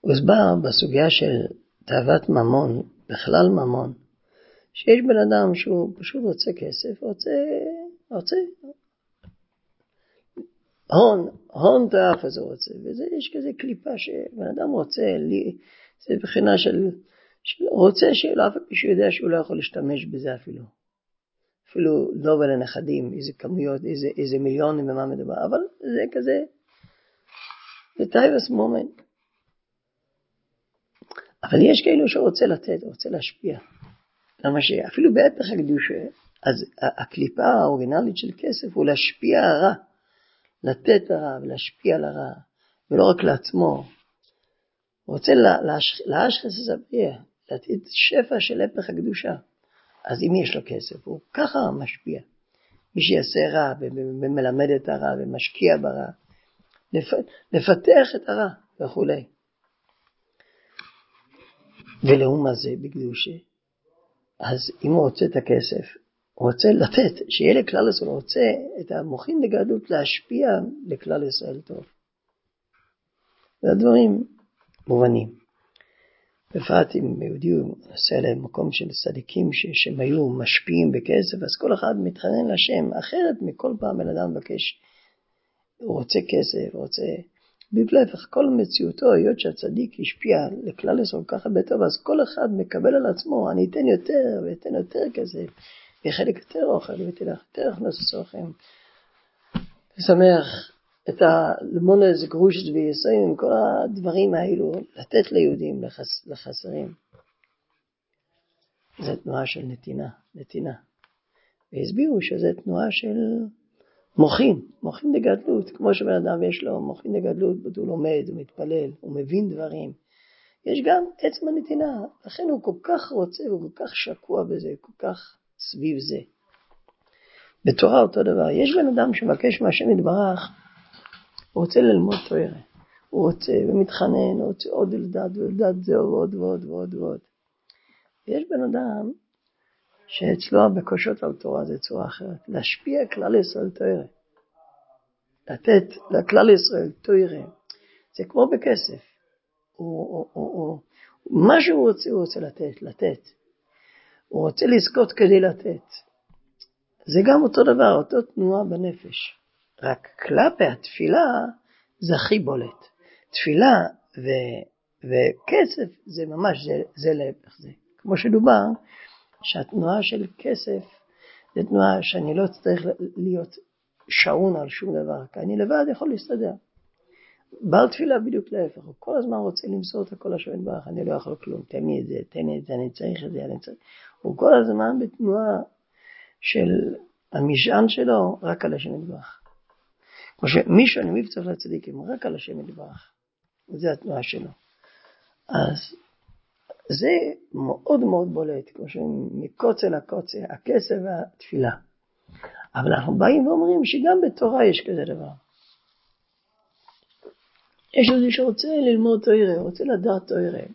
הוסבר בסוגיה של תאוות ממון, בכלל ממון, שיש בן אדם שהוא פשוט רוצה כסף, רוצה, רוצה הון, הון תאף הוא רוצה, וזה יש כזה קליפה שבן אדם רוצה, לי, זה מבחינה של, של רוצה שלא אף אחד שיודע שהוא לא יכול להשתמש בזה אפילו. אפילו לא ולנכדים, איזה כמויות, איזה, איזה מיליונים במה מדובר, אבל זה כזה, זה טייבס מומנט. אבל יש כאלו שרוצה לתת, רוצה להשפיע. למה שאפילו בהפך הקדושה, אז הקליפה האורגינלית של כסף הוא להשפיע הרע, לתת הרע ולהשפיע על הרע, ולא רק לעצמו. הוא רוצה לאשכס לספר, לתת שפע של הפך הקדושה. אז אם יש לו כסף, הוא ככה משפיע. מי שיעשה רע ומלמד את הרע ומשקיע ברע, לפתח את הרע וכולי. ולעומת זה בקדושה, אז אם הוא רוצה את הכסף, הוא רוצה לתת, שיהיה לכלל ישראל, הוא רוצה את המוחין לגדלות להשפיע לכלל ישראל טוב. זה הדברים מובנים. בפרט אם יהודי עושה להם מקום של צדיקים שהם היו משפיעים בכסף, אז כל אחד מתחנן לשם, אחרת מכל פעם בן אדם מבקש, הוא רוצה כסף, הוא רוצה... בפלפך, כל מציאותו, היות שהצדיק השפיע לכלל ישראל כל כך הרבה טוב, אז כל אחד מקבל על עצמו, אני אתן יותר ואתן יותר כסף, וחלק יותר אוכל, ואתן לך יותר הכנסות אוכל. ושמח את הלמונס גרושת ויסויים, כל הדברים האלו, לתת ליהודים, לחס, לחסרים. זו תנועה של נתינה, נתינה. והסבירו שזו תנועה של מוחין, מוחין לגדלות, כמו שבן אדם יש לו מוחין לגדלות, הוא לומד, הוא מתפלל, הוא מבין דברים. יש גם עצם הנתינה, לכן הוא כל כך רוצה, הוא כל כך שקוע בזה, כל כך סביב זה. בתורה אותו דבר, יש בן אדם שמבקש מהשם יתברך, הוא רוצה ללמוד תוארה, הוא רוצה ומתחנן, הוא רוצה עוד לדעת ולדעת זה ועוד ועוד ועוד ועוד. ויש בן אדם שאצלו הבקשות על תורה זה צורה אחרת, להשפיע כלל ישראל תוארה. לתת לכלל ישראל תוארה, זה כמו בכסף. הוא, הוא, הוא, הוא, מה שהוא רוצה הוא רוצה לתת, לתת. הוא רוצה לזכות כדי לתת. זה גם אותו דבר, אותו תנועה בנפש. רק כלפי התפילה זה הכי בולט. תפילה ו, וכסף זה ממש, זה, זה להפך זה. כמו שדובר, שהתנועה של כסף זה תנועה שאני לא צריך להיות שעון על שום דבר, כי אני לבד יכול להסתדר. בעל תפילה בדיוק להפך, הוא כל הזמן רוצה למסור את הכל השם יתברך, אני לא יכול כלום, תן לי את זה, תן לי את זה, אני צריך את זה, אני צריך... הוא כל הזמן בתנועה של המשען שלו רק על השם יתברך. כמו שמי שאני מבצע לצדיקים, רק על השם יתברך. זה התנועה שלו. אז זה מאוד מאוד בולט, כמו שמקוצה לקוצה, הכסף והתפילה. אבל אנחנו באים ואומרים שגם בתורה יש כזה דבר. יש איזה שרוצה ללמוד תוירה, רוצה לדעת תוירה,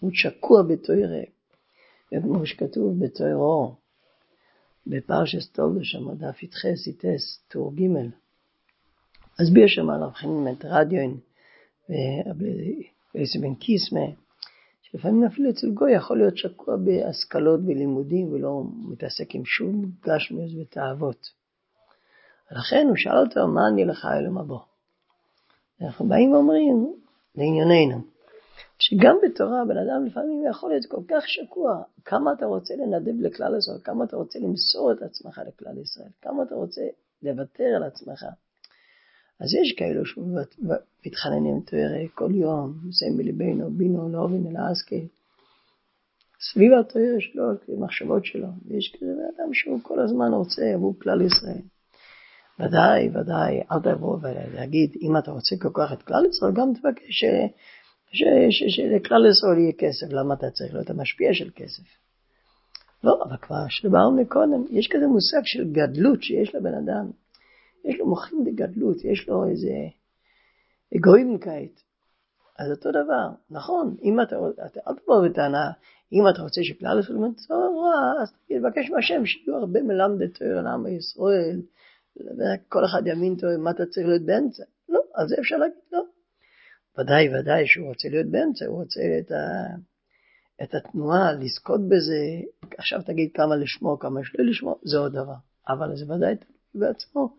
הוא שקוע בתוירה, וכמו שכתוב בתוירו, בפרשס טוב שם, דף י"ח סיטס, טור ג', מסביר שם על הבחינים את רדיון, ואיזה בן קיסמה, שלפעמים אפילו אצל גוי יכול להיות שקוע בהשכלות ולימודים ולא מתעסק עם שום גשמיוס ותאוות. ולכן הוא שאל אותו, מה אני לך אלו מבוא? אנחנו באים ואומרים לענייננו, שגם בתורה בן אדם לפעמים יכול להיות כל כך שקוע, כמה אתה רוצה לנדב לכלל ישראל, כמה אתה רוצה למסור את עצמך לכלל ישראל, כמה אתה רוצה לוותר על עצמך. אז יש כאלו שמתחננים תוארה כל יום, מסיים בליבנו, בינו, לא אובין אלא אסקי. סביב התוארה שלו, המחשבות שלו, ויש כזה בן אדם שהוא כל הזמן רוצה עבור כלל ישראל. ודאי, ודאי, אל תבוא ולהגיד, אם אתה רוצה כל כך את כלל ישראל, גם תבקש שלכלל ישראל יהיה כסף, למה אתה צריך להיות המשפיע של כסף? לא, אבל כבר שדיברנו מקודם, יש כזה מושג של גדלות שיש לבן אדם. יש לו מוחין בגדלות, יש לו איזה אגואיזם כעת. אז אותו דבר, נכון, אם אתה, אתה אל תבוא בטענה, אם אתה רוצה שכלל ישראל ילמד תורה, אז תבקש מהשם שיהיו הרבה מלמדי תורה לעם ישראל, כל אחד יאמין תורה, מה אתה צריך להיות באמצע? לא, על זה אפשר להגיד לא. ודאי ודאי שהוא רוצה להיות באמצע, הוא רוצה את, ה, את התנועה, לזכות בזה. עכשיו תגיד כמה לשמור, כמה שלא לשמור, זה עוד דבר. אבל זה ודאי בעצמו,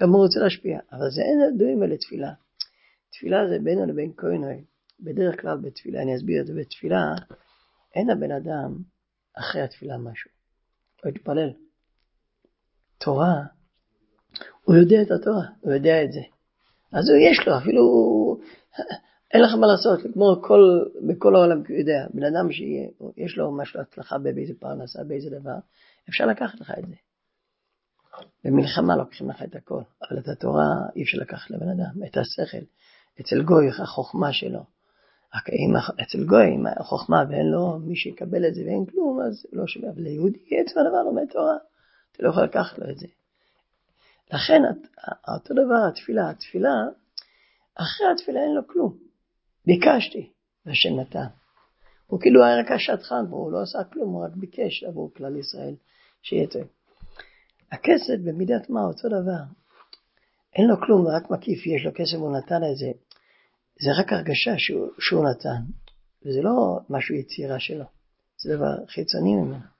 גם הוא רוצה להשפיע. אבל זה אין דומים לתפילה. תפילה זה בינו לבין כהנוי. בדרך כלל בתפילה, אני אסביר את זה בתפילה, אין הבן אדם אחרי התפילה משהו. הוא יתפלל. תורה, הוא יודע את התורה, הוא יודע את זה. אז הוא יש לו, אפילו אין לך מה לעשות, כמו כל, בכל העולם, כי הוא יודע, בן אדם שיש לו משהו הצלחה באיזה פרנסה, באיזה דבר, אפשר לקחת לך את זה. במלחמה לוקחים לך את הכל, אבל את התורה אי אפשר לקחת לבן אדם, את השכל. אצל גוי החוכמה שלו. אצל גוי, אם החוכמה ואין לו מי שיקבל את זה ואין כלום, אז לא שווה. אבל ליהודי עצם הדבר לומד תורה, אתה לא יכול לקחת לו את זה. לכן אותו דבר התפילה, התפילה, אחרי התפילה אין לו כלום. ביקשתי, והשם נתן. הוא כאילו היה רק השטחן, הוא לא עשה כלום, הוא רק ביקש עבור כלל ישראל שיהיה טוב. הכסף במידת מה אותו דבר. אין לו כלום, רק מקיף, יש לו כסף, הוא נתן את זה. זה רק הרגשה שהוא, שהוא נתן, וזה לא משהו יצירה שלו, זה דבר חיצוני ממנו.